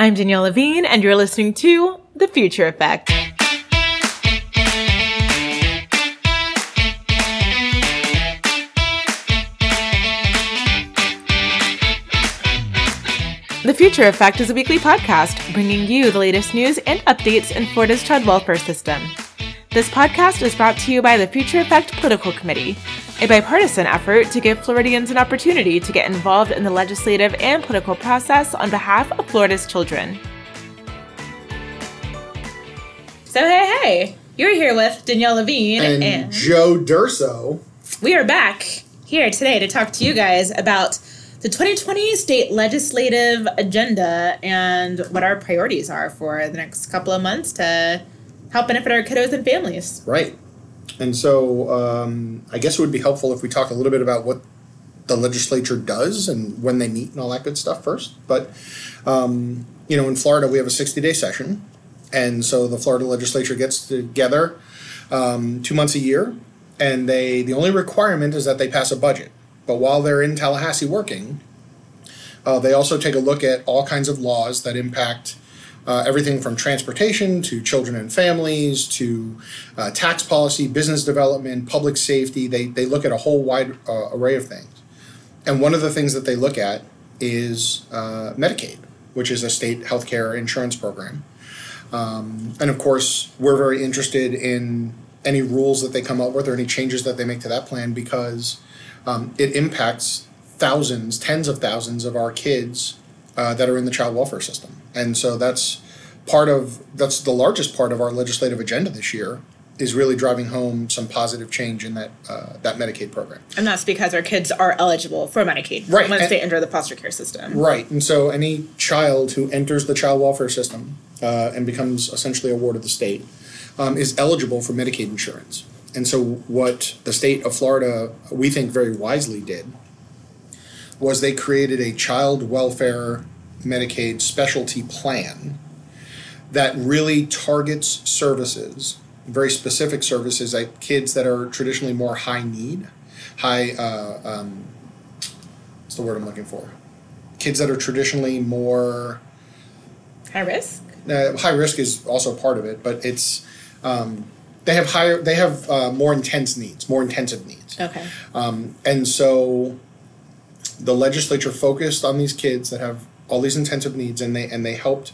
I'm Danielle Levine, and you're listening to The Future Effect. The Future Effect is a weekly podcast bringing you the latest news and updates in Florida's child welfare system. This podcast is brought to you by the Future Effect Political Committee, a bipartisan effort to give Floridians an opportunity to get involved in the legislative and political process on behalf of Florida's children. So, hey, hey, you're here with Danielle Levine and, and Joe Durso. we are back here today to talk to you guys about the 2020 state legislative agenda and what our priorities are for the next couple of months to help benefit our kiddos and families. Right. And so um, I guess it would be helpful if we talk a little bit about what the legislature does and when they meet and all that good stuff first. But, um, you know, in Florida, we have a 60 day session. And so the Florida legislature gets together um, two months a year. And they the only requirement is that they pass a budget. But while they're in Tallahassee working, uh, they also take a look at all kinds of laws that impact uh, everything from transportation to children and families to uh, tax policy, business development, public safety. They, they look at a whole wide uh, array of things. And one of the things that they look at is uh, Medicaid, which is a state healthcare insurance program. Um, and of course, we're very interested in any rules that they come up with or any changes that they make to that plan because um, it impacts thousands, tens of thousands of our kids uh, that are in the child welfare system. And so that's part of that's the largest part of our legislative agenda this year is really driving home some positive change in that uh, that Medicaid program. And that's because our kids are eligible for Medicaid Right, once and- they enter the foster care system. Right, and so any child who enters the child welfare system uh, and becomes essentially a ward of the state um, is eligible for Medicaid insurance. And so, what the state of Florida, we think very wisely did, was they created a child welfare Medicaid specialty plan that really targets services, very specific services, like kids that are traditionally more high need, high, uh, um, what's the word I'm looking for? Kids that are traditionally more High risk? uh, high risk is also part of it, but it's um, they have higher they have uh, more intense needs, more intensive needs, Okay. um, and so the legislature focused on these kids that have all these intensive needs, and they and they helped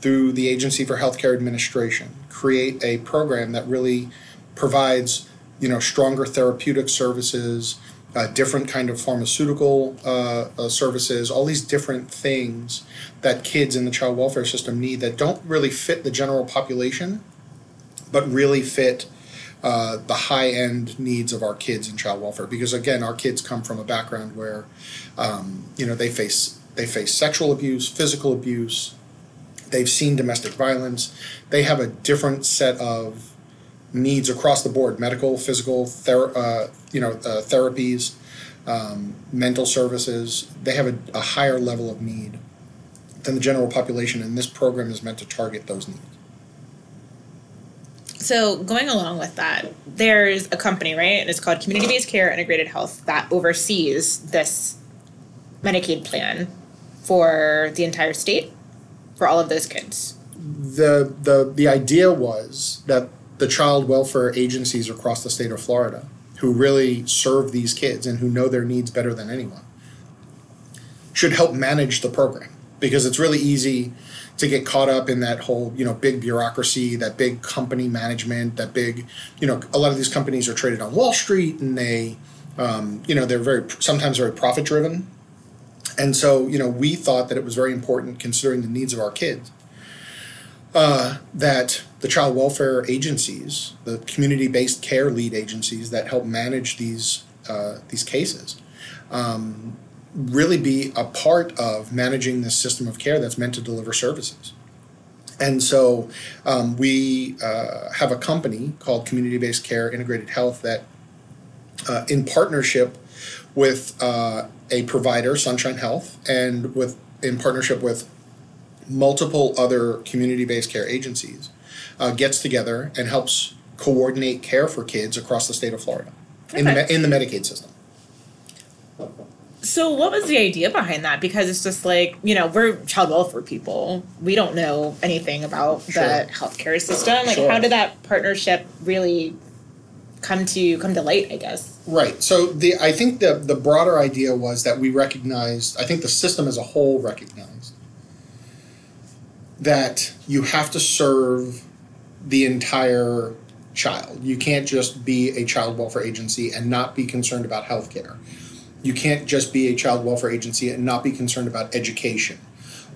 through the Agency for Healthcare Administration create a program that really provides you know stronger therapeutic services. Uh, different kind of pharmaceutical uh, uh, services, all these different things that kids in the child welfare system need that don't really fit the general population, but really fit uh, the high end needs of our kids in child welfare. Because again, our kids come from a background where, um, you know, they face they face sexual abuse, physical abuse, they've seen domestic violence, they have a different set of needs across the board: medical, physical, ther- uh, you know, uh, therapies, um, mental services. They have a, a higher level of need than the general population, and this program is meant to target those needs. So going along with that, there's a company, right? And it's called Community Based Care Integrated Health that oversees this Medicaid plan for the entire state for all of those kids. the the the idea was that the child welfare agencies across the state of Florida, who really serve these kids and who know their needs better than anyone, should help manage the program because it's really easy to get caught up in that whole you know big bureaucracy, that big company management, that big you know a lot of these companies are traded on Wall Street and they um, you know they're very sometimes very profit driven. And so, you know, we thought that it was very important, considering the needs of our kids, uh, that the child welfare agencies, the community-based care lead agencies that help manage these uh, these cases, um, really be a part of managing this system of care that's meant to deliver services. And so, um, we uh, have a company called Community-Based Care Integrated Health that, uh, in partnership with uh, a provider, Sunshine Health, and with in partnership with multiple other community-based care agencies, uh, gets together and helps coordinate care for kids across the state of Florida in the in the Medicaid system. So, what was the idea behind that? Because it's just like, you know, we're child welfare people. We don't know anything about Sure. the healthcare system. Like, Sure. how did that partnership really come to come to light? I guess. Right. So the I think the the broader idea was that we recognized. I think the system as a whole recognized that you have to serve the entire child. You can't just be a child welfare agency and not be concerned about health care. You can't just be a child welfare agency and not be concerned about education.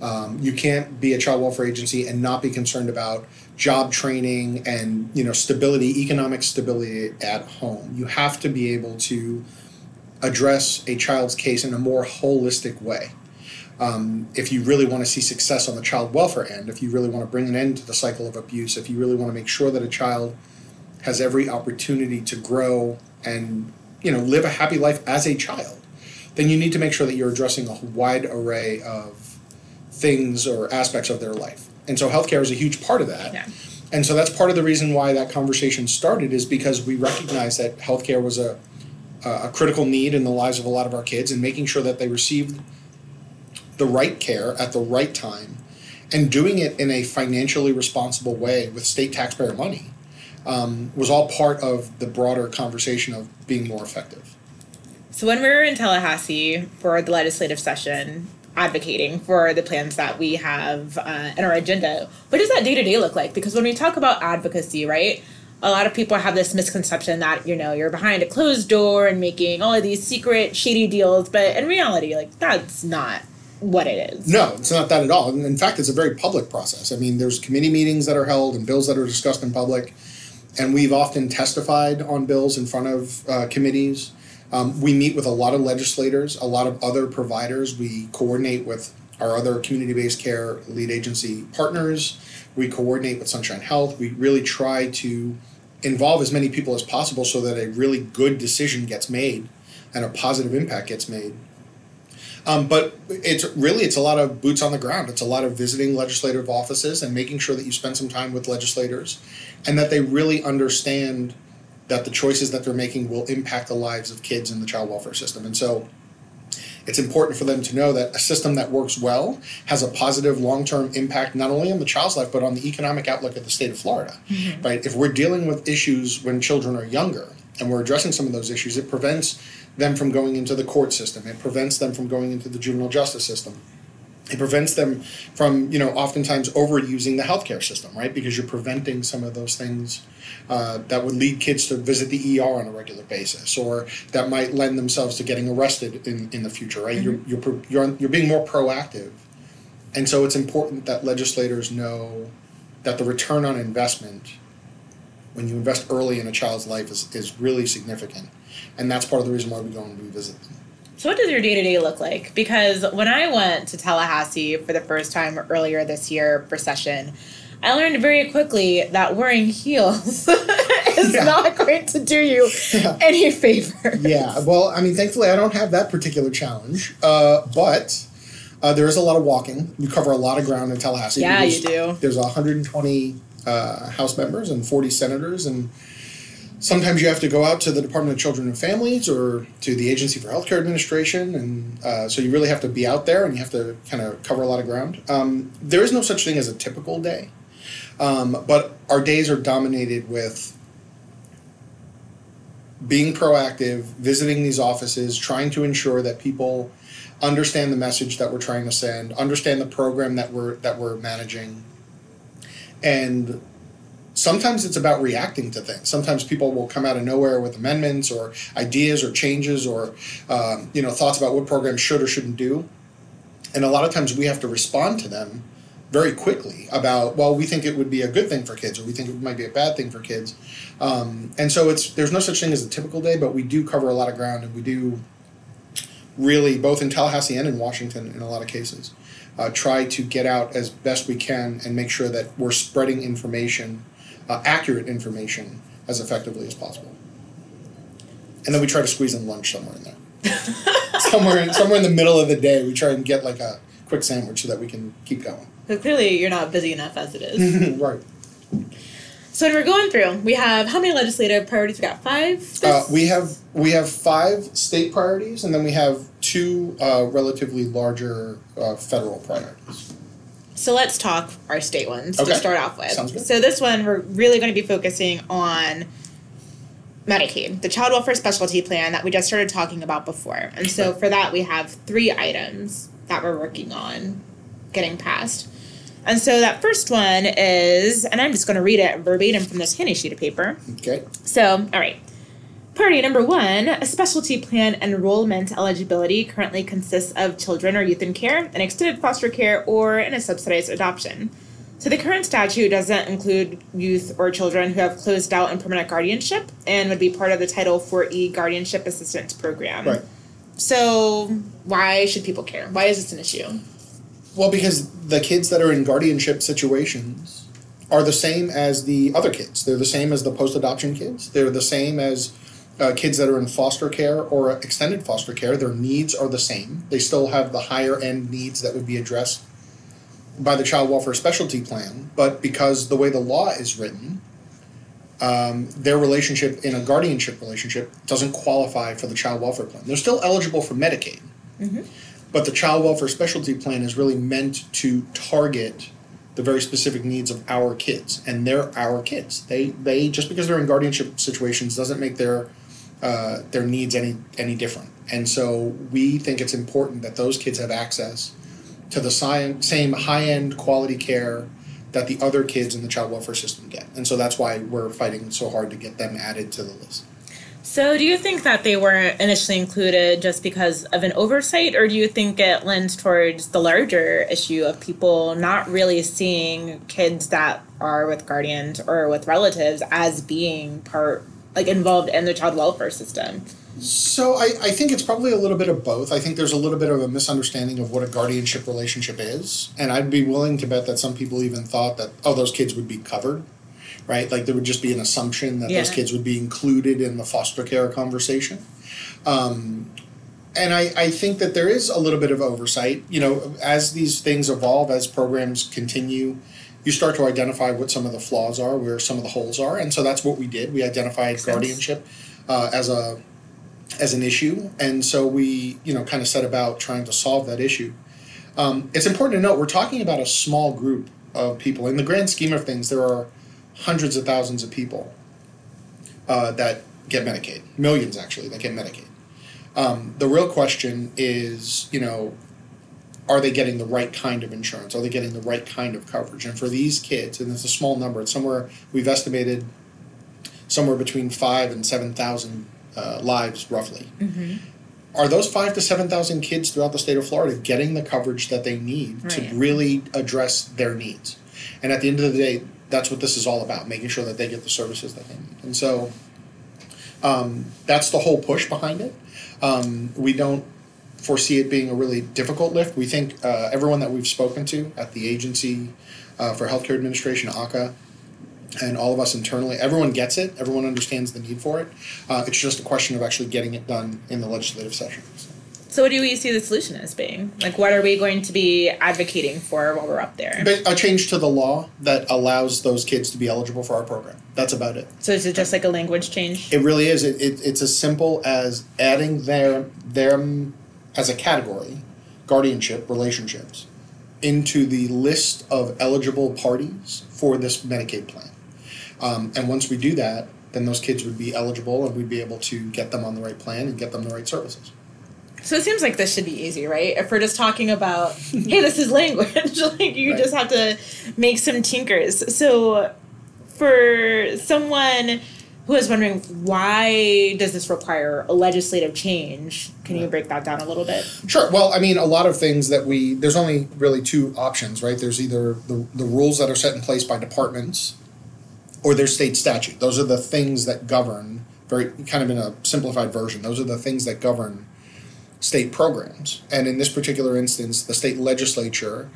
Um, you can't be a child welfare agency and not be concerned about job training and you know stability, economic stability at home. You have to be able to address a child's case in a more holistic way. Um, if you really want to see success on the child welfare end, if you really want to bring an end to the cycle of abuse, if you really want to make sure that a child has every opportunity to grow and you know live a happy life as a child, then you need to make sure that you're addressing a wide array of things or aspects of their life. And so healthcare is a huge part of that. Yeah. And so that's part of the reason why that conversation started is because we recognize that healthcare was a a critical need in the lives of a lot of our kids and making sure that they received the right care at the right time and doing it in a financially responsible way with state taxpayer money um, was all part of the broader conversation of being more effective. So when we were in Tallahassee for the legislative session, advocating for the plans that we have uh, in our agenda, what does that day to day look like? Because when we talk about advocacy, right, a lot of people have this misconception that you know you're behind a closed door and making all of these secret shady deals, but in reality, like that's not what it is. No, it's not that at all. In fact, it's a very public process. I mean, there's committee meetings that are held and bills that are discussed in public, and we've often testified on bills in front of uh, committees. Um, we meet with a lot of legislators, a lot of other providers. We coordinate with our other community based care lead agency partners. We coordinate with Sunshine Health. We really try to involve as many people as possible so that a really good decision gets made and a positive impact gets made. Um, but it's really it's a lot of boots on the ground. It's a lot of visiting legislative offices and making sure that you spend some time with legislators, and that they really understand that the choices that they're making will impact the lives of kids in the child welfare system. And so, it's important for them to know that a system that works well has a positive long-term impact not only on the child's life but on the economic outlook of the state of Florida. Mm-hmm. Right? If we're dealing with issues when children are younger and we're addressing some of those issues, it prevents them from going into the court system. It prevents them from going into the juvenile justice system. It prevents them from, you know, oftentimes overusing the healthcare system, right? Because you're preventing some of those things uh, that would lead kids to visit the ER on a regular basis, or that might lend themselves to getting arrested in, in the future, right? You're, you're, you're, you're being more proactive. And so it's important that legislators know that the return on investment when you invest early in a child's life is, is really significant. And that's part of the reason why we go and we visit them. So what does your day to day look like? Because when I went to Tallahassee for the first time earlier this year for session, I learned very quickly that wearing heels is Yeah. not going to do you Yeah. any favor. Yeah, well, I mean, thankfully, I don't have that particular challenge, uh, but uh, there is a lot of walking. You cover a lot of ground in Tallahassee. Yeah, you do. There's 120 uh, House members and 40 senators, and sometimes you have to go out to the Department of Children and Families or to the Agency for Healthcare Administration, and uh, so you really have to be out there and you have to kind of cover a lot of ground. Um, there is no such thing as a typical day, um, but our days are dominated with being proactive, visiting these offices, trying to ensure that people understand the message that we're trying to send, understand the program that we're that we're managing. And sometimes it's about reacting to things. Sometimes people will come out of nowhere with amendments or ideas or changes or um, you know thoughts about what programs should or shouldn't do. And a lot of times we have to respond to them very quickly about well we think it would be a good thing for kids or we think it might be a bad thing for kids um, and so it's there's no such thing as a typical day but we do cover a lot of ground and we do really both in tallahassee and in washington in a lot of cases uh, try to get out as best we can and make sure that we're spreading information uh, accurate information as effectively as possible and then we try to squeeze in lunch somewhere in there somewhere in, somewhere in the middle of the day we try and get like a quick sandwich so that we can keep going But clearly, you're not busy enough as it is. right So when we're going through, we have how many legislative priorities? We got five. Uh, we have we have five state priorities, and then we have two uh, relatively larger uh, federal priorities. So let's talk our state ones Okay. to start off with. Sounds good. So this one we're really going to be focusing on Medicaid, the child welfare specialty plan that we just started talking about before. And so for that we have three items that we're working on getting passed. And so that first one is, and I'm just going to read it verbatim from this handy sheet of paper. Okay. So, all right. Priority number one a specialty plan enrollment eligibility currently consists of children or youth in care, an extended foster care, or in a subsidized adoption. So, the current statute doesn't include youth or children who have closed out in permanent guardianship and would be part of the Title 4E Guardianship Assistance Program. Right. So, why should people care? Why is this an issue? Well, because the kids that are in guardianship situations are the same as the other kids. They're the same as the post adoption kids. They're the same as uh, kids that are in foster care or extended foster care. Their needs are the same. They still have the higher end needs that would be addressed by the child welfare specialty plan. But because the way the law is written, um, their relationship in a guardianship relationship doesn't qualify for the child welfare plan. They're still eligible for Medicaid. But the child welfare specialty plan is really meant to target the very specific needs of our kids, and they're our kids. They they just because they're in guardianship situations doesn't make their uh, their needs any any different. And so we think it's important that those kids have access to the same same high end quality care that the other kids in the child welfare system get. And so that's why we're fighting so hard to get them added to the list. So, do you think that they weren't initially included just because of an oversight, or do you think it lends towards the larger issue of people not really seeing kids that are with guardians or with relatives as being part, like involved in the child welfare system? So I, I think it's probably a little bit of both. I think there's a little bit of a misunderstanding of what a guardianship relationship is. And I'd be willing to bet that some people even thought that, oh, those kids would be covered, right? Like there would just be an assumption that those kids would be included in the foster care conversation. Um, and I, I think that there is a little bit of oversight. You know, as these things evolve, as programs continue, you start to identify what some of the flaws are, where some of the holes are. And so that's what we did. We identified guardianship uh, as a as an issue, and so we, you know, kind of set about trying to solve that issue. Um, it's important to note we're talking about a small group of people. In the grand scheme of things, there are hundreds of thousands of people uh, that get Medicaid, millions actually that get Medicaid. Um, the real question is, you know, are they getting the right kind of insurance? Are they getting the right kind of coverage? And for these kids, and it's a small number, it's somewhere we've estimated somewhere between five and seven thousand uh, lives roughly. Are those five to seven thousand kids throughout the state of Florida getting the coverage that they need Right. to really address their needs? And at the end of the day, that's what this is all about: making sure that they get the services that they need. And so, um, that's the whole push behind it. Um, we don't foresee it being a really difficult lift. We think uh, everyone that we've spoken to at the agency uh, for healthcare administration, ACA, and all of us internally, everyone gets it. Everyone understands the need for it. Uh, it's just a question of actually getting it done in the legislative session. So, what do we see the solution as being? Like, what are we going to be advocating for while we're up there? a change to the law that allows those kids to be eligible for our program. That's about it. So, is it just like a language change? It really is. It, it, it's as simple as adding their them as a category, guardianship relationships, into the list of eligible parties for this Medicaid plan. Um, and once we do that, then those kids would be eligible, and we'd be able to get them on the right plan and get them the right services. So it seems like this should be easy, right? If we're just talking about, hey, this is language, like you Right. just have to make some tinkers. So for someone who is wondering why does this require a legislative change, can you break that down a little bit? Sure. Well, I mean, a lot of things that we there's only really two options, right? There's either the the rules that are set in place by departments, or there's state statute. Those are the things that govern very kind of in a simplified version. Those are the things that govern state programs. And in this particular instance, the state legislature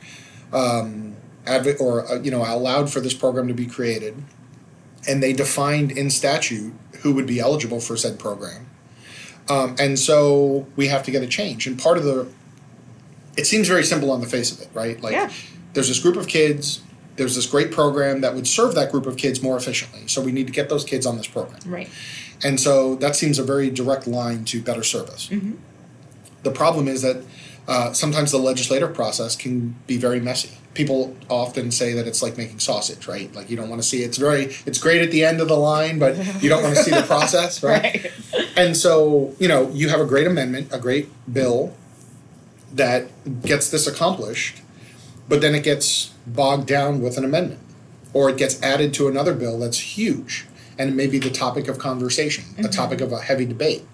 um, advo- or uh, you know allowed for this program to be created, and they defined in statute who would be eligible for said program. Um, and so we have to get a change. And part of the, it seems very simple on the face of it, right? Like, Yeah. there's this group of kids, there's this great program that would serve that group of kids more efficiently. So we need to get those kids on this program. Right. And so that seems a very direct line to better service. The problem is that uh, sometimes the legislative process can be very messy. People often say that it's like making sausage, right? Like you don't want to see it's very it's great at the end of the line, but you don't want to see the process, right? Right. And so, you know, you have a great amendment, a great bill that gets this accomplished, but then it gets bogged down with an amendment. Or it gets added to another bill that's huge and it may be the topic of conversation, a mm-hmm. topic of a heavy debate.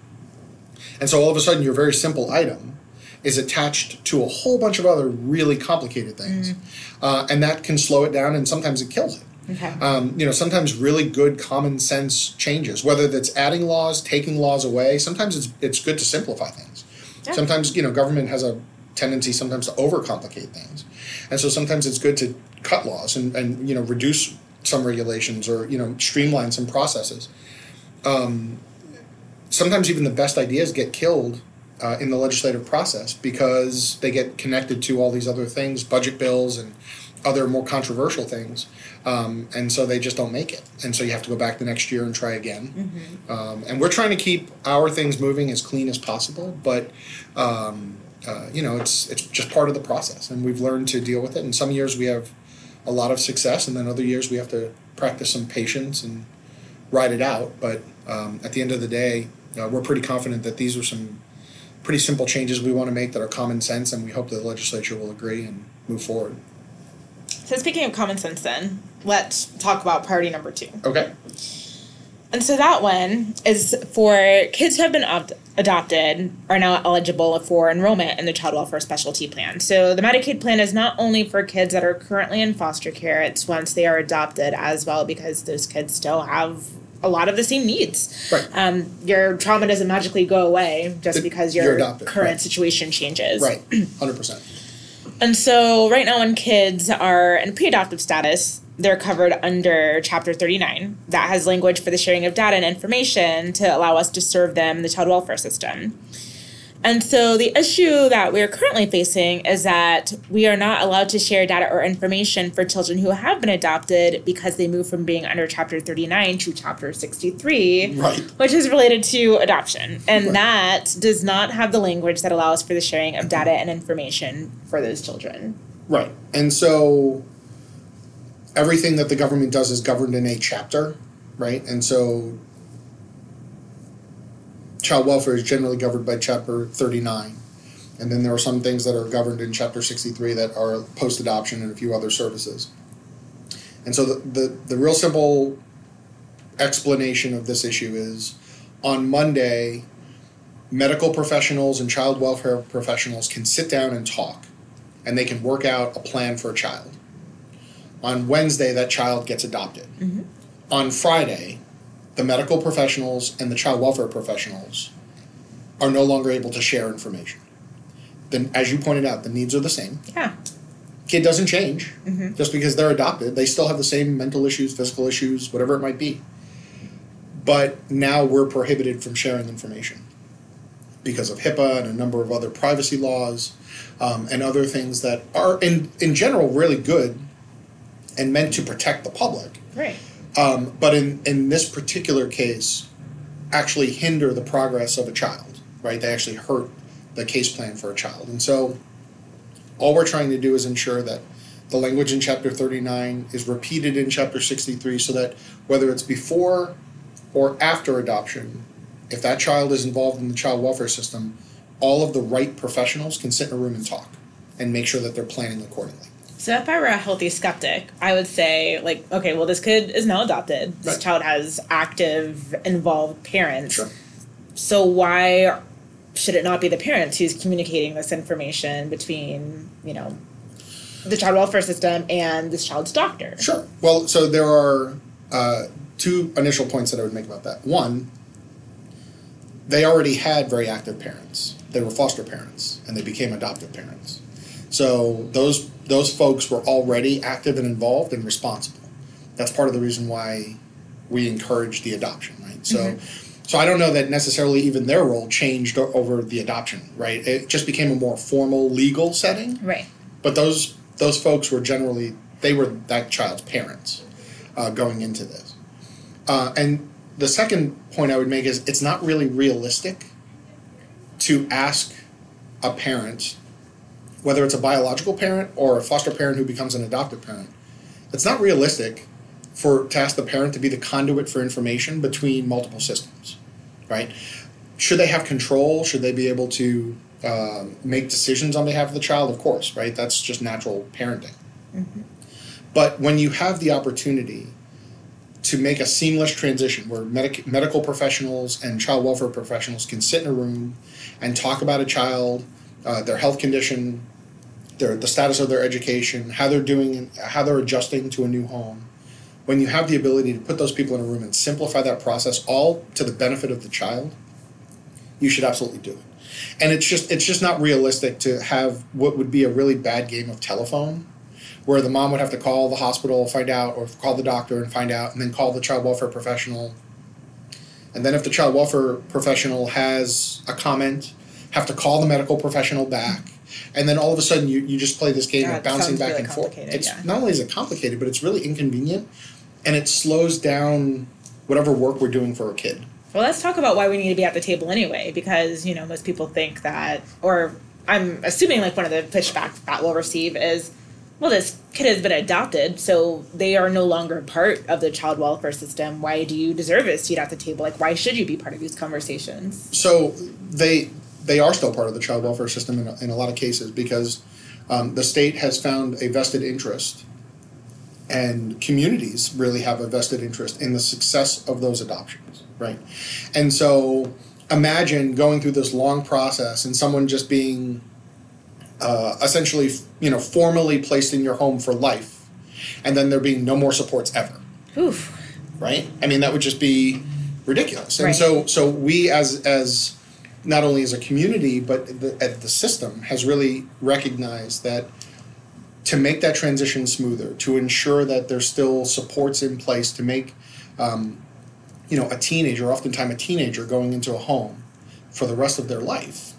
And so all of a sudden your very simple item is attached to a whole bunch of other really complicated things. Uh, and that can slow it down and sometimes it kills it. Okay. Um, you know, sometimes really good common sense changes, whether that's adding laws, taking laws away. Sometimes it's it's good to simplify things. Yeah. Sometimes you know government has a tendency sometimes to overcomplicate things, and so sometimes it's good to cut laws and, and you know reduce some regulations or you know streamline some processes. Um, sometimes even the best ideas get killed uh, in the legislative process because they get connected to all these other things, budget bills and other more controversial things, um, and so they just don't make it. And so you have to go back the next year and try again. Um, and we're trying to keep our things moving as clean as possible, but um, uh, you know it's it's just part of the process, and we've learned to deal with it. And some years we have a lot of success, and then other years we have to practice some patience and ride it out. But um, at the end of the day, uh, we're pretty confident that these are some pretty simple changes we want to make that are common sense, and we hope the legislature will agree and move forward. So speaking of common sense, then let's talk about priority number two. Okay. And so that one is for kids who have been opt- adopted are now eligible for enrollment in the child welfare specialty plan. So the Medicaid plan is not only for kids that are currently in foster care, it's once they are adopted as well because those kids still have a lot of the same needs. Right. Um, your trauma doesn't magically go away just It- because your adopted, current right. situation changes. Right. Hundred percent. And so, right now, when kids are in pre adoptive status, they're covered under Chapter 39 that has language for the sharing of data and information to allow us to serve them in the child welfare system. And so, the issue that we're currently facing is that we are not allowed to share data or information for children who have been adopted because they move from being under Chapter 39 to Chapter 63 Right. which is related to adoption. And Right. that does not have the language that allows for the sharing of data and information for those children. Right. And so everything that the government does is governed in a chapter, right? And so child welfare is generally governed by chapter 39. And then there are some things that are governed in chapter 63 that are post adoption and a few other services. And so the, the, the real simple explanation of this issue is on Monday, medical professionals and child welfare professionals can sit down and talk and they can work out a plan for a child. On Wednesday, that child gets adopted. Mm-hmm. On Friday, the medical professionals and the child welfare professionals are no longer able to share information. Then, as you pointed out, the needs are the same. Yeah. Kid doesn't change just because they're adopted. They still have the same mental issues, physical issues, whatever it might be. But now we're prohibited from sharing information because of HIPAA and a number of other privacy laws um, and other things that are, in, in general, really good and meant to protect the public. Right. Um, but in, in this particular case, actually hinder the progress of a child, right? They actually hurt the case plan for a child. And so all we're trying to do is ensure that the language in chapter 39 is repeated in chapter 63 so that whether it's before or after adoption, if that child is involved in the child welfare system, all of the right professionals can sit in a room and talk and make sure that they're planning accordingly. So if I were a healthy skeptic, I would say like, okay, well this kid is now adopted. This Right. child has active, involved parents. Sure. So why should it not be the parents who's communicating this information between, you know, the child welfare system and this child's doctor? Sure. Well, so there are uh, two initial points that I would make about that. One, they already had very active parents. They were foster parents, and they became adoptive parents. So those those folks were already active and involved and responsible. That's part of the reason why we encourage the adoption, right? So. So I don't know that necessarily even their role changed over the adoption, right? It just became a more formal legal setting Right. but those those folks were generally they were that child's parents uh, going into this. Uh, and the second point I would make is it's not really realistic to ask a parent, whether it's a biological parent or a foster parent who becomes an adoptive parent, it's not realistic for to ask the parent to be the conduit for information between multiple systems, right? Should they have control? Should they be able to um, make decisions on behalf of the child? Of course, right? That's just natural parenting. But when you have the opportunity to make a seamless transition where medic- medical professionals and child welfare professionals can sit in a room and talk about a child, uh, their health condition, their the status of their education, how they're doing, how they're adjusting to a new home. When you have the ability to put those people in a room and simplify that process, all to the benefit of the child, you should absolutely do it. And it's just it's just not realistic to have what would be a really bad game of telephone where the mom would have to call the hospital, find out, or call the doctor and find out, and then call the child welfare professional. And then if the child welfare professional has a comment, have to call the medical professional back. And then all of a sudden you, you just play this game Yeah, of bouncing back really and forth. It's yeah. not only is it complicated, but it's really inconvenient and it slows down whatever work we're doing for a kid. Well, let's talk about why we need to be at the table anyway, because you know most people think that, or I'm assuming like one of the pushbacks that we'll receive is, well, this kid has been adopted, so they are no longer part of the child welfare system. Why do you deserve a seat at the table? Like, why should you be part of these conversations? So they they are still part of the child welfare system in a, in a lot of cases because um, the state has found a vested interest, and communities really have a vested interest in the success of those adoptions, right? And so imagine going through this long process and someone just being uh, essentially, you know, formally placed in your home for life, and then there being no more supports ever Oof. right? I mean, that would just be ridiculous. And Right. so, so we as as not only as a community, but the, at the system has really recognized that to make that transition smoother, to ensure that there's still supports in place to make, um, you know, a teenager, oftentimes a teenager, going into a home for the rest of their life,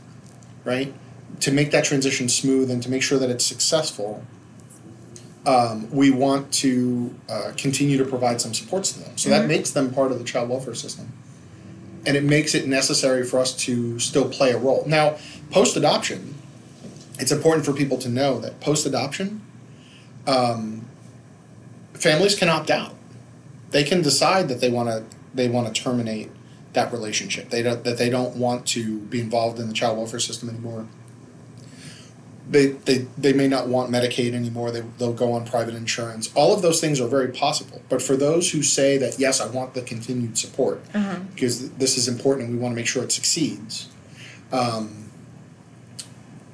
right? To make that transition smooth and to make sure that it's successful, um, we want to uh, continue to provide some supports to them. So that makes them part of the child welfare system. And it makes it necessary for us to still play a role. Now, post adoption, it's important for people to know that post adoption, um, families can opt out. They can decide that they want to they want to terminate that relationship. They don't that they don't want to be involved in the child welfare system anymore they, they, they may not want Medicaid anymore. They, they'll go on private insurance. All of those things are very possible. But for those who say that, yes, I want the continued support because th- this is important and we want to make sure it succeeds, um,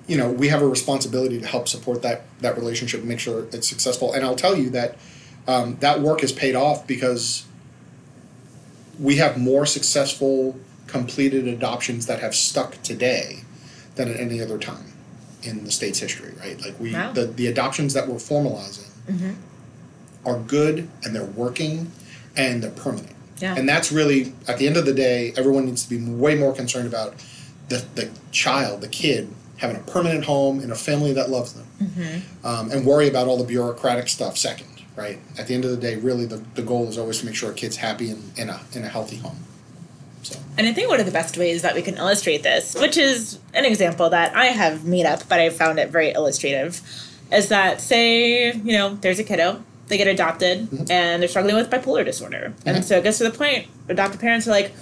you know, we have a responsibility to help support that, that relationship and make sure it's successful. And I'll tell you that um, that work has paid off because we have more successful completed adoptions that have stuck today than at any other time in the state's history, right? Like we, Wow. the, the adoptions that we're formalizing are good and they're working and they're permanent. Yeah. And that's really, at the end of the day, everyone needs to be way more concerned about the, the child, the kid, having a permanent home in a family that loves them. Um, and worry about all the bureaucratic stuff second, right? At the end of the day, really the, the goal is always to make sure a kid's happy in, in, a, in a healthy home. And I think one of the best ways that we can illustrate this, which is an example that I have made up, but I found it very illustrative, is that say, you know, there's a kiddo, they get adopted, mm-hmm. and they're struggling with bipolar disorder. And mm-hmm. so it gets to the point, adoptive parents are like,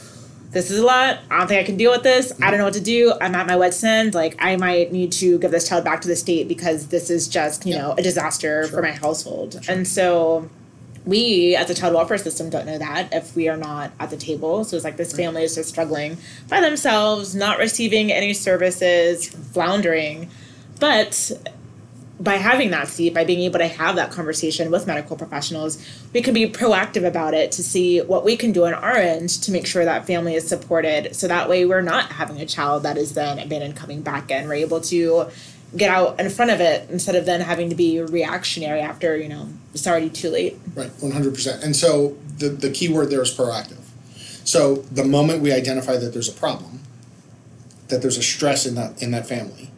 this is a lot. I don't think I can deal with this. I mm-hmm. don't know what to do. I'm at my wit's end. Like, I might need to give this child back to the state because this is just, you Yeah. know, a disaster for my household. And so we as a child welfare system don't know that if we are not at the table. So it's like this family is just struggling by themselves not receiving any services floundering. But by having that seat by being able to have that conversation with medical professionals we can be proactive about it to see what we can do on our end to make sure that family is supported. So that way we're not having a child that is then abandoned coming back in. We're able to get out in front of it instead of then having to be reactionary after you know it's already too late Right, one hundred percent. And so the the key word there is proactive. So the moment we identify that there's a problem, that there's a stress in that in that family,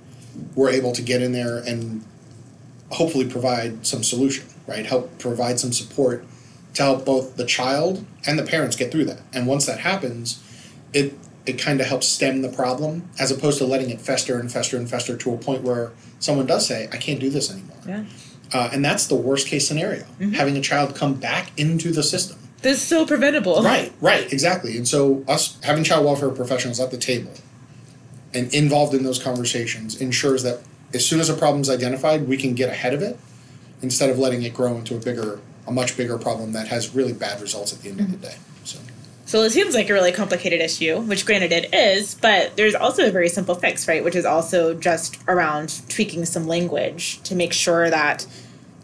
we're able to get in there and hopefully provide some solution. right? Help provide some support to help both the child and the parents get through that. And once that happens, it it kind of helps stem the problem as opposed to letting it fester and fester and fester to a point where someone does say, I can't do this anymore. Yeah. Uh, and that's the worst case scenario, having a child come back into the system. This is so preventable. Right, right, exactly. And so, us having child welfare professionals at the table and involved in those conversations ensures that as soon as a problem is identified, we can get ahead of it instead of letting it grow into a bigger, a much bigger problem that has really bad results at the end of the day. So, So it seems like a really complicated issue, which granted it is, but there's also a very simple fix, right? Which is also just around tweaking some language to make sure that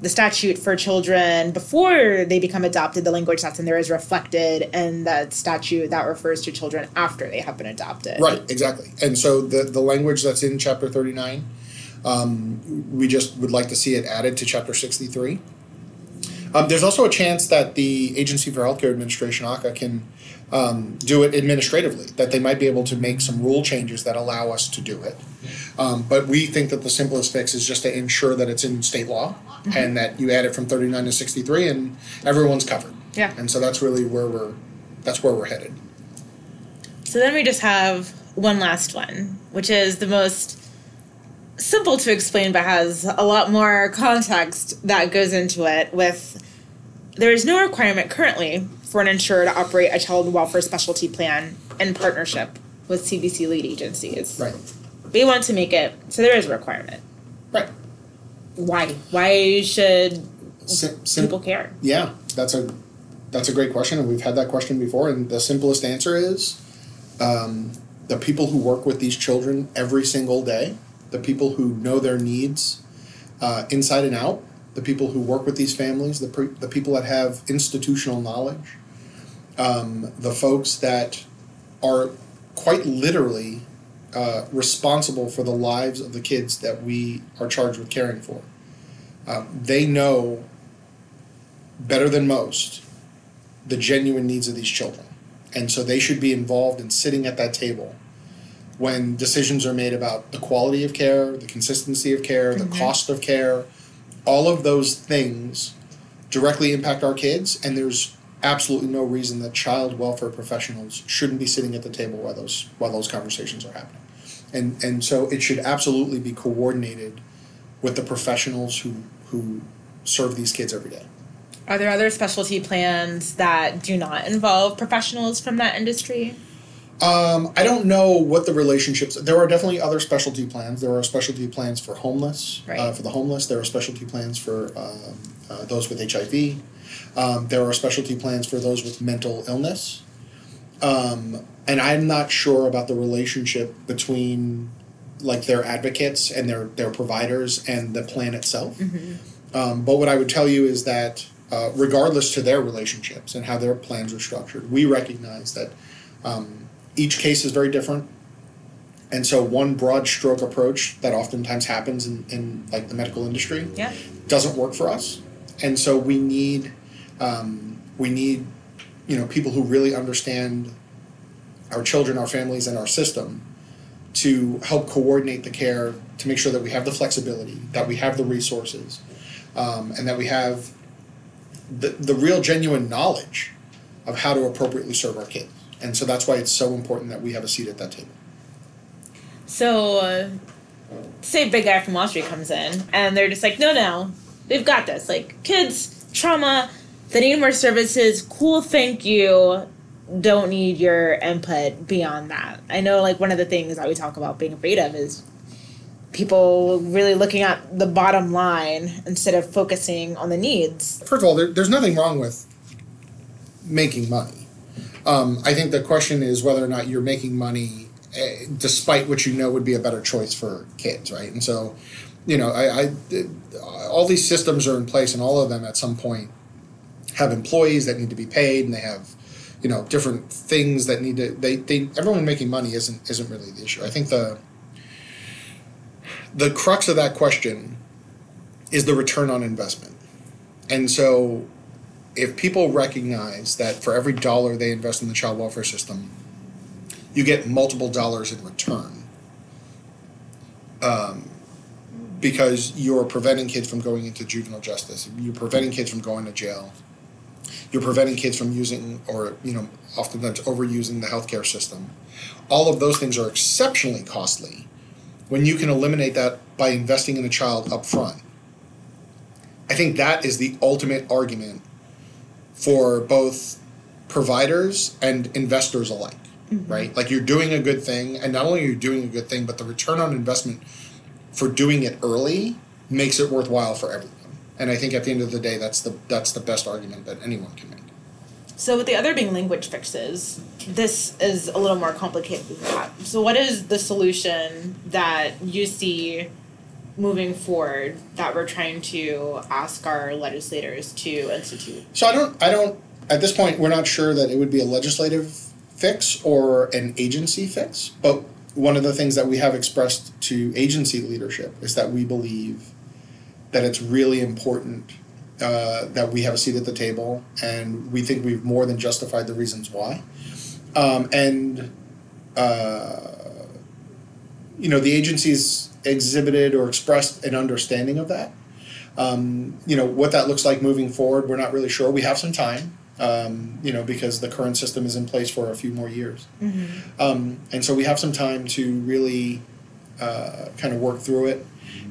the statute for children before they become adopted, the language that's in there is reflected in that statute that refers to children after they have been adopted. right, exactly. And so, the, the language that's in Chapter 39, um, we just would like to see it added to Chapter 63. Um, there's also a chance that the Agency for Healthcare Administration, ACA, can um, do it administratively, that they might be able to make some rule changes that allow us to do it. Um, but we think that the simplest fix is just to ensure that it's in state law and that you add it from 39 to 63 and everyone's covered. Yeah. And so that's really where we're that's where we're headed. So then we just have one last one, which is the most simple to explain but has a lot more context that goes into it with there is no requirement currently for an insurer to operate a child welfare specialty plan in partnership with CBC lead agencies. Right. We want to make it so there is a requirement. Right. Why? Why should Sim- sim- people care? Yeah, that's a that's a great question, and we've had that question before. And the simplest answer is um, the people who work with these children every single day, the people who know their needs uh, inside and out, the people who work with these families, the pre- the people that have institutional knowledge, um, the folks that are quite literally uh, responsible for the lives of the kids that we are charged with caring for. Uh, they know better than most the genuine needs of these children. And so they should be involved in sitting at that table when decisions are made about the quality of care, the consistency of care, the cost of care. All of those things directly impact our kids, and there's absolutely no reason that child welfare professionals shouldn't be sitting at the table while those while those conversations are happening. And and so it should absolutely be coordinated with the professionals who who serve these kids every day. Are there other specialty plans that do not involve professionals from that industry? Um, I don't know what the relationships. There are definitely other specialty plans. There are specialty plans for homeless, uh, for the homeless. There are specialty plans for um, uh, those with HIV. Um, there are specialty plans for those with mental illness. Um, and I'm not sure about the relationship between like their advocates and their their providers and the plan itself. Um, but what I would tell you is that uh, regardless to their relationships and how their plans are structured, we recognize that um, each case is very different. And so one broad stroke approach that oftentimes happens in, in like the medical industry Yeah. doesn't work for us. And so we need um, we need you know people who really understand our children, our families, and our system to help coordinate the care to make sure that we have the flexibility, that we have the resources, um, and that we have the, the real genuine knowledge of how to appropriately serve our kids. And so that's why it's so important that we have a seat at that table. So, uh, say a big guy from Wall Street comes in and they're just like, no, no, we've got this. Like, kids, trauma, they need more services. Cool, thank you. Don't need your input beyond that. I know, like, one of the things that we talk about being afraid of is people really looking at the bottom line instead of focusing on the needs. First of all, there, there's nothing wrong with making money. Um, I think the question is whether or not you're making money eh, despite what you know would be a better choice for kids, right? And so, you know, I, I all these systems are in place, and all of them at some point have employees that need to be paid, and they have, you know, different things that need to. They, they everyone making money isn't isn't really the issue. I think the the crux of that question is the return on investment. And so, if people recognize that for every dollar they invest in the child welfare system, you get multiple dollars in return, um, because you're preventing kids from going into juvenile justice. You're preventing kids from going to jail. You're preventing kids from using or you know oftentimes overusing the healthcare system. All of those things are exceptionally costly. When you can eliminate that by investing in a child up front, I think that is the ultimate argument for both providers and investors alike. Mm-hmm. Right? Like you're doing a good thing, and not only are you doing a good thing, but the return on investment for doing it early makes it worthwhile for everyone. And I think at the end of the day, that's the that's the best argument that anyone can make. So with the other being language fixes, this is a little more complicated than that. So what is the solution that you see moving forward that we're trying to ask our legislators to institute? So I don't I don't at this point we're not sure that it would be a legislative fix or an agency fix, but one of the things that we have expressed to agency leadership is that we believe that it's really important uh, that we have a seat at the table, and we think we've more than justified the reasons why. Um, and uh, you know, the agencies exhibited or expressed an understanding of that. Um, you know, what that looks like moving forward, we're not really sure. We have some time. Um, you know, because the current system is in place for a few more years. Um, and so we have some time to really uh, kind of work through it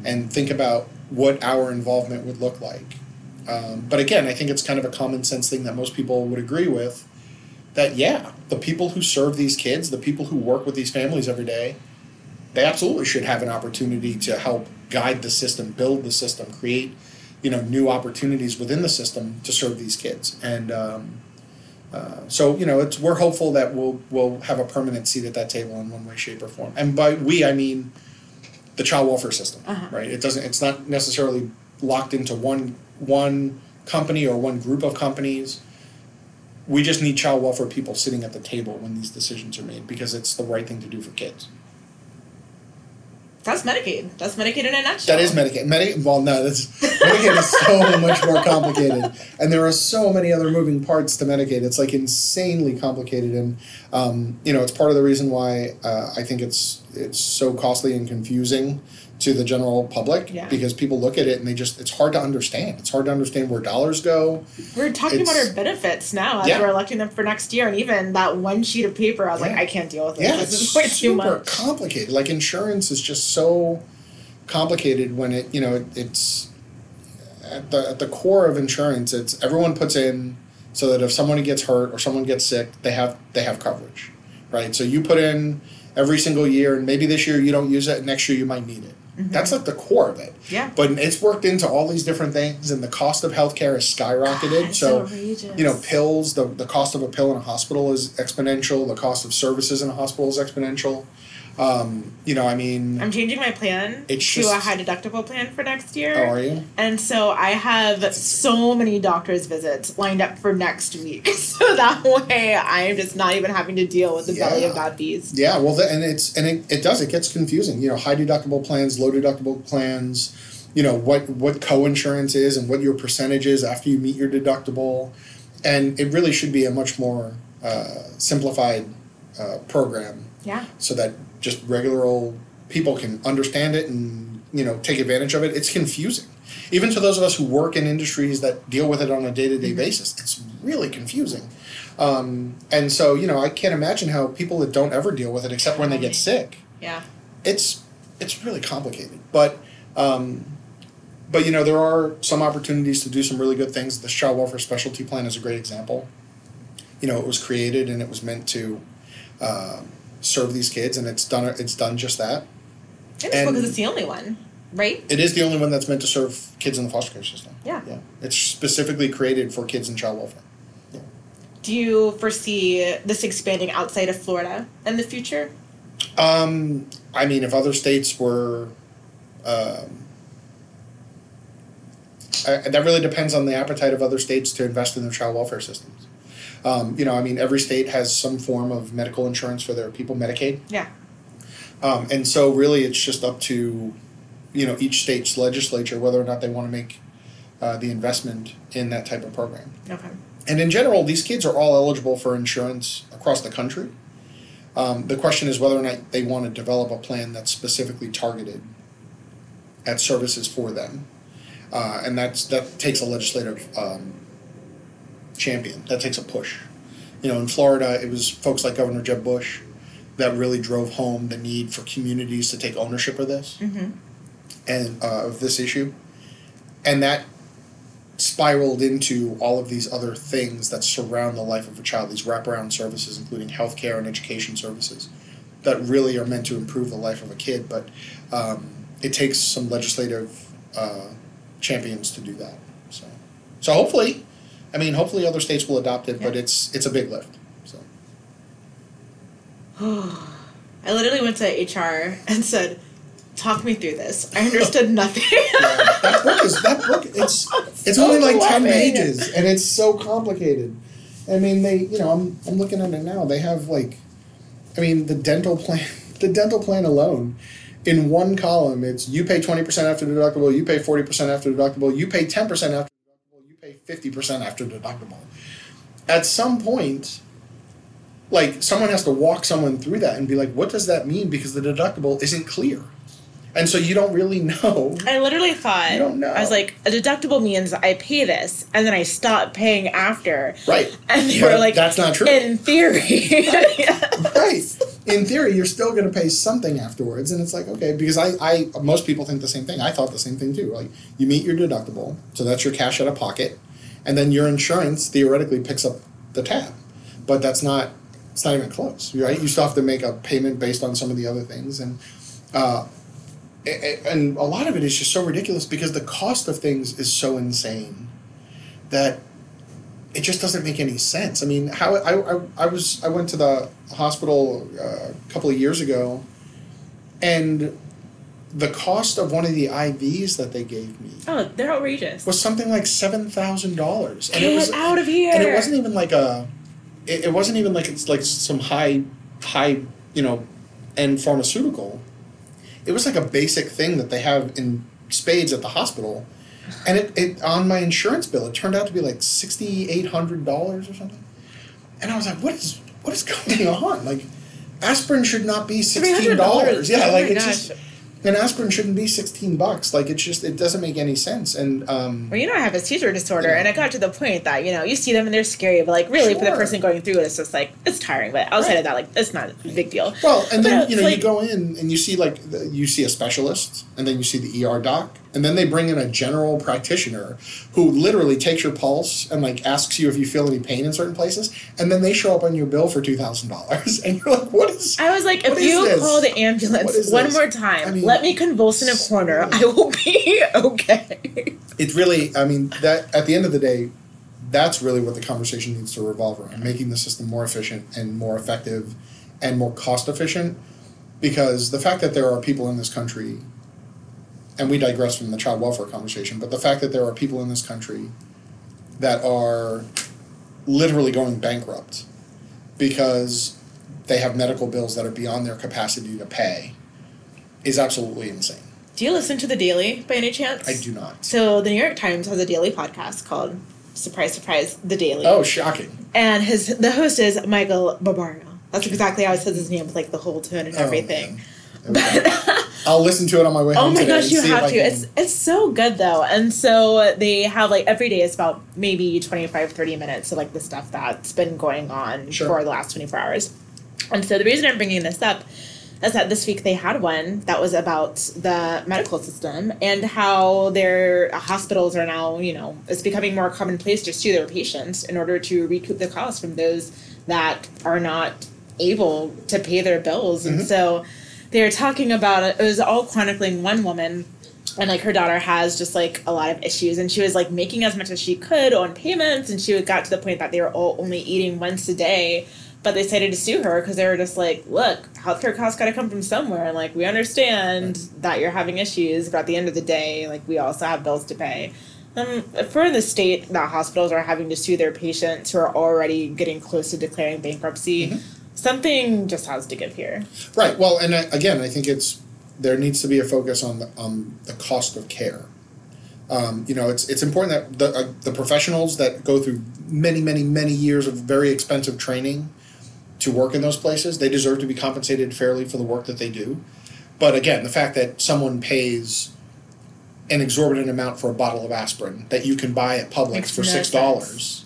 and think about what our involvement would look like. Um, but again, I think it's kind of a common sense thing that most people would agree with that, yeah, the people who serve these kids, the people who work with these families every day, they absolutely should have an opportunity to help guide the system, build the system, create you know new opportunities within the system to serve these kids. And um, uh, so you know it's we're hopeful that we'll we'll have a permanent seat at that table in one way shape or form. And by we i mean the child welfare system Uh-huh. right? It doesn't it's not necessarily locked into one one company or one group of companies. We just need child welfare people sitting at the table when these decisions are made because it's the right thing to do for kids That's Medicaid. That's Medicaid in a nutshell. That is Medicaid. Medicaid. Well, no, that's Medicaid is so much more complicated, and there are so many other moving parts to Medicaid. It's like insanely complicated, and um, you know, it's part of the reason why uh, I think it's it's so costly and confusing to the general public Yeah. because people look at it and they just it's hard to understand. It's hard to understand where dollars go. We're talking about our benefits now as Yeah. we're electing them for next year, and even that one sheet of paper, I was like, I can't deal with this. Yeah, this it's is way too super much. complicated. Like insurance is just so complicated when it you know it, it's at the at the core of insurance. It's everyone puts in so that if someone gets hurt or someone gets sick, they have they have coverage, right? So you put in every single year, and maybe this year you don't use it, and next year you might need it. Mm-hmm. That's like the core of it. Yeah. But it's worked into all these different things, and the cost of healthcare has skyrocketed. It's so outrageous. you know, pills, the, the cost of a pill in a hospital is exponential, the cost of services in a hospital is exponential. Um, you know, I mean, I'm changing my plan to a high deductible plan for next how year. are you? And so I have so many doctor's visits lined up for next week. So that way I'm just not even having to deal with the belly of that beast. Yeah, well, the, and it's and it, it does it gets confusing. You know, high deductible plans, low deductible plans. You know what what co-insurance is and what your percentage is after you meet your deductible, and it really should be a much more uh, simplified uh, program Yeah. so that just regular old people can understand it and you know take advantage of it. It's confusing, even to those of us who work in industries that deal with it on a day to day basis. It's really confusing, um, and so you know I can't imagine how people that don't ever deal with it except when they get sick. Yeah. It's it's really complicated, but. Um, but you know there are some opportunities to do some really good things. The child welfare specialty plan is a great example. You know, it was created and it was meant to um, serve these kids, and it's done. It's done just that. It's And- because it's the only one, right? It is the only one that's meant to serve kids in the foster care system. Yeah. Yeah, it's specifically created for kids in child welfare. Yeah. Do you foresee this expanding outside of Florida in the future? Um, I mean, if other states were, um, I, that really depends on the appetite of other states to invest in their child welfare systems. Um, you know, I mean, every state has some form of medical insurance for their people, Medicaid. Yeah. Um, and so really it's just up to, you know, each state's legislature whether or not they want to make uh, the investment in that type of program. Okay. And in general, these kids are all eligible for insurance across the country. Um, the question is whether or not they want to develop a plan that's specifically targeted at services for them, uh, and that's that takes a legislative um, champion. That takes a push. You know, in Florida, it was folks like Governor Jeb Bush that really drove home the need for communities to take ownership of this and uh, of this issue, and that spiraled into all of these other things that surround the life of a child. These wraparound services, including healthcare and education services, that really are meant to improve the life of a kid. But um, it takes some legislative uh, champions to do that. So, so hopefully, I mean, hopefully other states will adopt it. But it's it's a big lift. So. I literally went to HR and said, "Talk me through this." I understood nothing. Yeah, that book is that book. It's it's So only like ten pages, and it's so complicated. I mean, they you know I'm I'm looking at it now. They have like, I mean, the dental plan, the dental plan alone, in one column, it's you pay twenty percent after deductible, you pay forty percent after deductible, you pay ten percent after deductible, you pay fifty percent after deductible. At some point. Like someone has to walk someone through that and be like, what does that mean? Because the deductible isn't clear, and so you don't really know. I literally thought You don't know. I was like, a deductible means I pay this and then I stop paying after. Right. And they But were like, that's not true. In theory, Yeah. right. In theory, you're still going to pay something afterwards, and it's like okay, because I, I, most people think the same thing. I thought the same thing too. Like you meet your deductible, so that's your cash out of pocket, and then your insurance theoretically picks up the tab, but that's not. It's not even close, right? You still have to make a payment based on some of the other things, and uh, and a lot of it is just so ridiculous because the cost of things is so insane that it just doesn't make any sense. I mean, how I, I, I was I went to the hospital uh, a couple of years ago, and the cost of one of the IVs that they gave me oh, they're outrageous. was something like seven thousand dollars, and Get it was out of here. and it wasn't even like a, it, it wasn't even like it's like some high, high you know, end pharmaceutical. It was like a basic thing that they have in spades at the hospital, and it, it on my insurance bill it turned out to be like sixty eight hundred dollars or something, and I was like, what is what is going on? Like, aspirin should not be sixteen dollars. Yeah, Oh like my it's gosh. just. And aspirin shouldn't be sixteen bucks. Like it's just it doesn't make any sense. And um, Well, you know, I have a seizure disorder, You know. and it got to the point that you know you see them and they're scary, but like really for the person going through it, it's just like it's tiring. But outside Right. of that, like it's not a big deal. Well, and then But you know it's you go in and you see like the, you see a specialist, and then you see the ER doc, and then they bring in a general practitioner who literally takes your pulse and like asks you if you feel any pain in certain places, and then they show up on your bill for two thousand dollars, and you're like, what is? This? I was like, if you this? call the ambulance one this? more time, I mean, let me convulse in a corner, I will be okay. It really, I mean, that at the end of the day, that's really what the conversation needs to revolve around: making the system more efficient and more effective, and more cost efficient. Because the fact that there are people in this country, and we digress from the child welfare conversation, but the fact that there are people in this country that are literally going bankrupt because they have medical bills that are beyond their capacity to pay is absolutely insane. Do you listen to the Daily by any chance? I do not. So the New York Times has a daily podcast called Surprise Surprise The Daily. Oh, shocking. And his the host is Michael Barbaro. That's exactly how I said his name with like the whole tone and Oh, everything. Okay. I'll listen to it on my way Oh home my today gosh, you have to. can- It's it's so good though. And so they have like every day is about maybe 25 30 minutes of like the stuff that's been going on Sure. for the last 24 hours. And so the reason I'm bringing this up is that this week they had one that was about the medical system and how their hospitals are now, you know, it's becoming more commonplace to sue their patients in order to recoup the costs from those that are not able to pay their bills. And Mhm. so they were talking about it. It was all chronicling one woman and like her daughter has just like a lot of issues and she was like making as much as she could on payments and she got to the point that they were all only eating once a day but they decided to sue her because they were just like look healthcare costs got to come from somewhere and like we understand that you're having issues but at the end of the day like we also have bills to pay um, for the state that hospitals are having to sue their patients who are already getting close to declaring bankruptcy Mhm. Something just has to give here Right. Well, and I, again, I think it's there needs to be a focus on the on the cost of care. Um, you know, it's it's important that the uh, the professionals that go through many, many, many years of very expensive training to work in those places, they deserve to be compensated fairly for the work that they do. But again, the fact that someone pays an exorbitant amount for a bottle of aspirin that you can buy at Publix Makes for no six dollars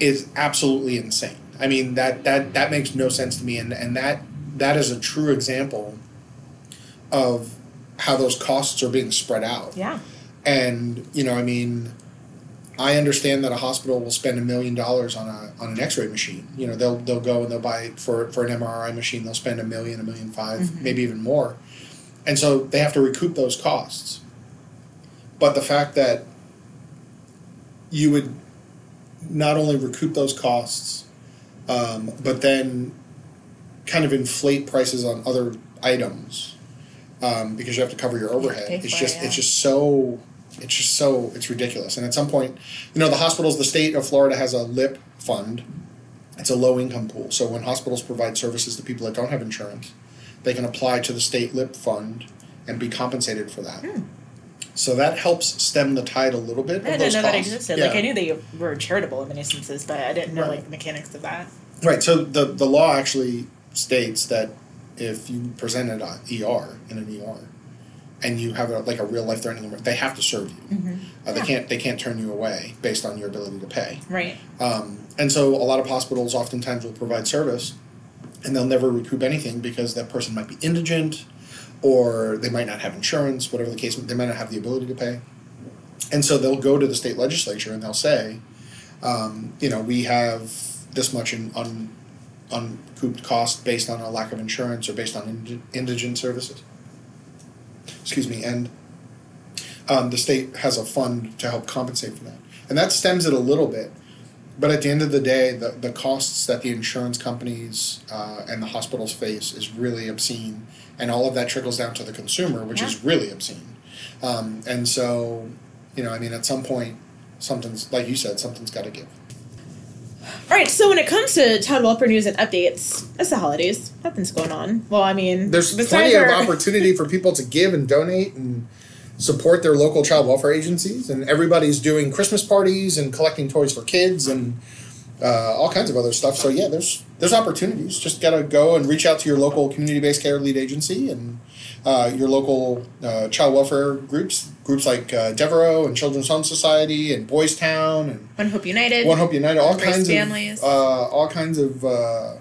is absolutely insane. I mean that that that makes no sense to me, and and that that is a true example of how those costs are being spread out. Yeah. And you know, I mean, I understand that a hospital will spend a million dollars on a on an X-ray machine. You know, they'll they'll go and they'll buy for for an MRI machine. They'll spend a million, a million five, 5 Mhm. maybe even more, and so they have to recoup those costs. But the fact that you would not only recoup those costs, um, but then kind of inflate prices on other items um, because you have to cover your overhead. pay It's just it, yeah. it's just so it's just so it's ridiculous. And at some point, you know, the hospitals, the state of Florida has a LIP fund. It's a low income pool. So when hospitals provide services to people that don't have insurance, they can apply to the state LIP fund and be compensated for that. Hmm. So that helps stem the tide a little bit. I didn't know that existed. Yeah. Like I knew they were charitable in many instances, but I didn't know Right. like the mechanics of that. Right. So the the law actually states that if you present an ER in an ER, and you have a, like a real life threatening, emer- they have to serve you. Mm-hmm. Uh, they Yeah. can't they can't turn you away based on your ability to pay. Right. Um, and so a lot of hospitals oftentimes will provide service, and they'll never recoup anything because that person might be indigent, or they might not have insurance, whatever the case. They might not have the ability to pay, and so they'll go to the state legislature and they'll say, um, you know, we have this much in un, uncouped cost based on a lack of insurance or based on indi- indigent services. Excuse me, and um, the state has a fund to help compensate for that, and that stems it a little bit. But at the end of the day, the, the costs that the insurance companies uh, and the hospitals face is really obscene, and all of that trickles down to the consumer, which is really obscene. Um, and so, you know, I mean, at some point, something's like you said, something's got to give. All right. So when it comes to child welfare news and updates, it's the holidays. Nothing's going on. Well, I mean, There's plenty of our- opportunity for people to give and donate and support their local child welfare agencies, and everybody's doing Christmas parties and collecting toys for kids and uh, all kinds of other stuff. So yeah, there's there's opportunities. Just gotta go and reach out to your local community-based care lead agency and uh, your local uh, child welfare groups, groups like uh, Devereux and Children's Home Society and Boys Town and One Hope United. One Hope United, all kinds Families. of uh, all kinds of uh,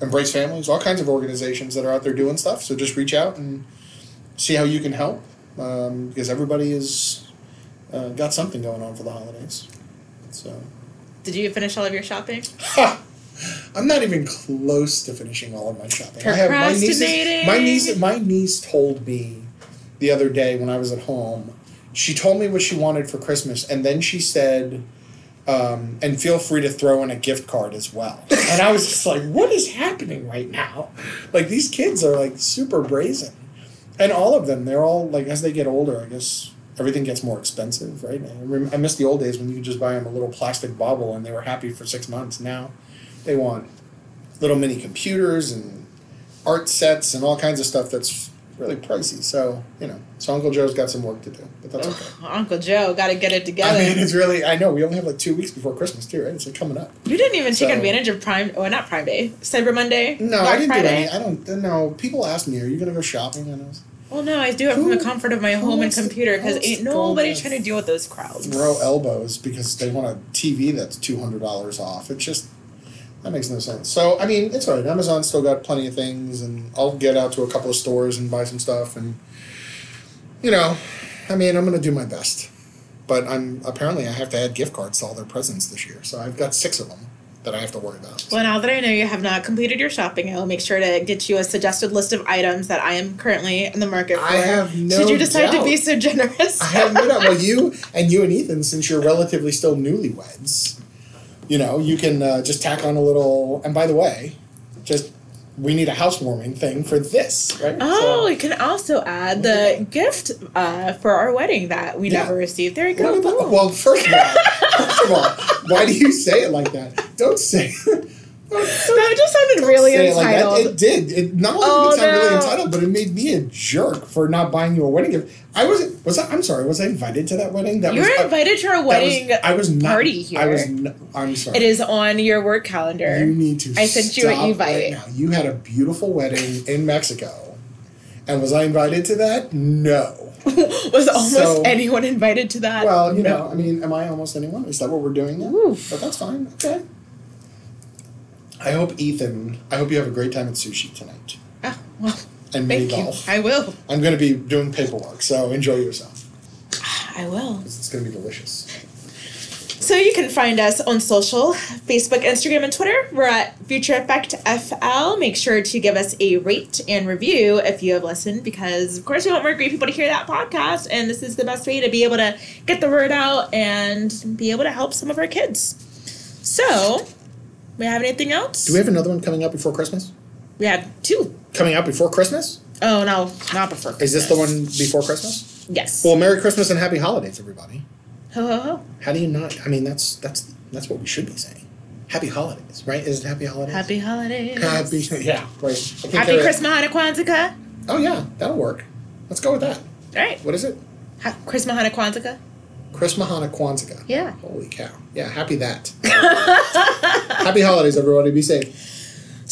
embrace families, all kinds of organizations that are out there doing stuff. So just reach out and see how you can help, um, because everybody is uh, got something going on for the holidays. So Did you finish all of your shopping? I'm not even close to finishing all of my shopping. I have my nieces, my niece. My niece told me the other day when I was at home. She told me what she wanted for Christmas, and then she said, um, "And feel free to throw in a gift card as well." And I was just like, "What is happening right now? Like these kids are like super brazen, and all of them. They're all like as they get older. I guess everything gets more expensive, right? I, miss the old days when you could just buy them a little plastic bauble and they were happy for six months. Now they want little mini computers and art sets and all kinds of stuff that's really pricey. So, you know, so Uncle Joe's got some work to do, but that's okay. Uncle Joe, got to get it together. I mean, it's really, I know, we only have like two weeks before Christmas too, right? It's like coming up. you didn't even take advantage of Prime, Oh, not Prime Day, Cyber Monday. No, Black I didn't Friday. do any, I don't, no, people ask me, are you going to go shopping? And I was, Well, no, I do it from the comfort of my home and computer because ain't nobody trying to deal with those crowds. throw elbows because they want a TV that's two hundred dollars off. It's just that makes no sense. So I mean, it's alright. Amazon still got plenty of things, and I'll get out to a couple of stores and buy some stuff, and you know, I mean, I'm gonna do my best. But I'm apparently I have to add gift cards to all their presents this year, so I've got six of them that I have to worry about. Well, now that I know you have not completed your shopping, I will make sure to get you a suggested list of items that I am currently in the market for. I have no Should you decide to be so generous? I have no doubt. Well, you and you and Ethan, since you're relatively still newlyweds, you know, you can uh, just tack on a little. And by the way, just we need a housewarming thing for this, right? Oh, So- you can also add the gift uh, for our wedding that we Yeah. never received. There you go. about- well, first of all, first of all, why do you say it like that? Don't say. don't- that just sounded really say it like entitled. It did. It not only Oh, did it sound really entitled, but it made me a jerk for not buying you a wedding gift. I wasn't. Was I? I'm sorry. Was I invited to that wedding? That you was. were invited to our that was- wedding. I was not, party here. I was. N- I'm sorry. it is on your work calendar. You need to. I sent you an invite. Right now. You had a beautiful wedding in Mexico, and was I invited to that? No. Was almost So- anyone invited to that? Well, you No. know, I mean, am I almost anyone? Is that what we're doing now? Oof. But that's fine. Okay. I hope Ethan. I hope you have a great time at sushi tonight Ah, well, and mini thank you. golf. I will. I'm going to be doing paperwork, so enjoy yourself. I will. It's going to be delicious. So you can find us on social, Facebook, Instagram, and Twitter. We're at Future Effect FL. Make sure to give us a rate and review if you have listened, because of course we want more great people to hear that podcast, and this is the best way to be able to get the word out and be able to help some of our kids. So, we have anything else? Do we have another one coming up before Christmas? We have two. Coming out before Christmas? Oh no, not before. Is this the one before Christmas? Yes. Well, Merry Christmas and Happy Holidays, everybody. ho ho ho. How do you not? I mean, that's that's that's what we should be saying. Happy Holidays, right? Is it Happy Holidays? Happy holidays. Happy. Yeah. Right. Happy. Christmas, Hanukkah, Kwanzaa. Oh yeah, that'll work. Let's go with that. All right. What is it? Ha- Christmas, Hanukkah, Kwanzaa. Chris Mahana Kwanzaa. Yeah. Holy cow. Yeah, happy that. happy holidays, everybody. Be safe.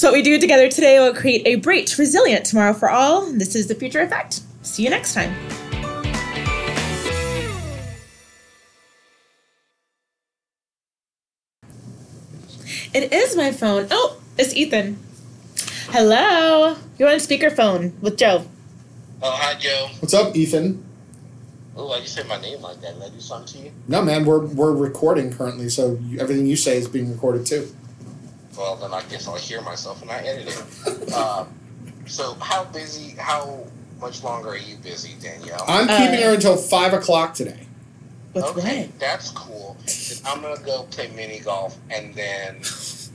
So what we do together today will create a bright, resilient tomorrow for all. This is the Future Effect. See you next time. It is my phone. Oh, it's Ethan. Hello. You're on speakerphone with Joe. Oh, hi, Joe. What's up, Ethan? Oh, why you say my name like that? Did I do something to you? No, man, we're we're recording currently, so you, everything you say is being recorded too. Well, then I guess I'll hear myself when I edit it. um, so, how busy, how much longer are you busy, Danielle? I'm Uh, keeping her until five o'clock today. What's okay, what? that's cool. I'm going to go play mini golf, and then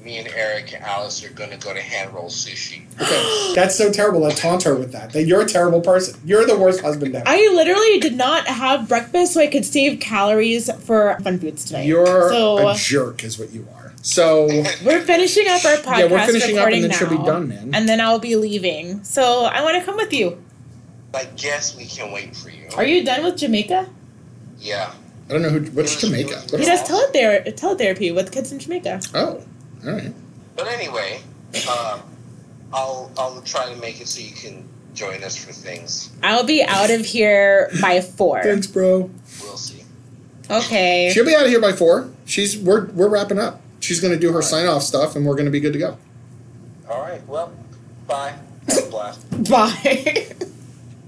me and Eric and Alice are going to go to hand roll sushi. Okay, that's so terrible. I taunt her with that. That you're a terrible person. You're the worst husband ever. I literally did not have breakfast so I could save calories for fun foods tonight. You're so a jerk, is what you are. So we're finishing up our podcast. yeah, we're finishing up, recording and then she'll be done, man. And then I'll be leaving. So I want to come with you. I guess we can wait for you. Are you done with Jamaica? Yeah. I don't know who. What's Jamaica? What He does telether- teletherapy with kids in Jamaica. oh, all right. But anyway, um, I'll I'll try to make it so you can join us for things. I'll be out of here by four. Thanks, bro. We'll see. Okay. She'll be out of here by four. She's we're we're wrapping up. She's gonna do her sign off stuff, and we're gonna be good to go. All right. Well, bye. Have a blast. Bye.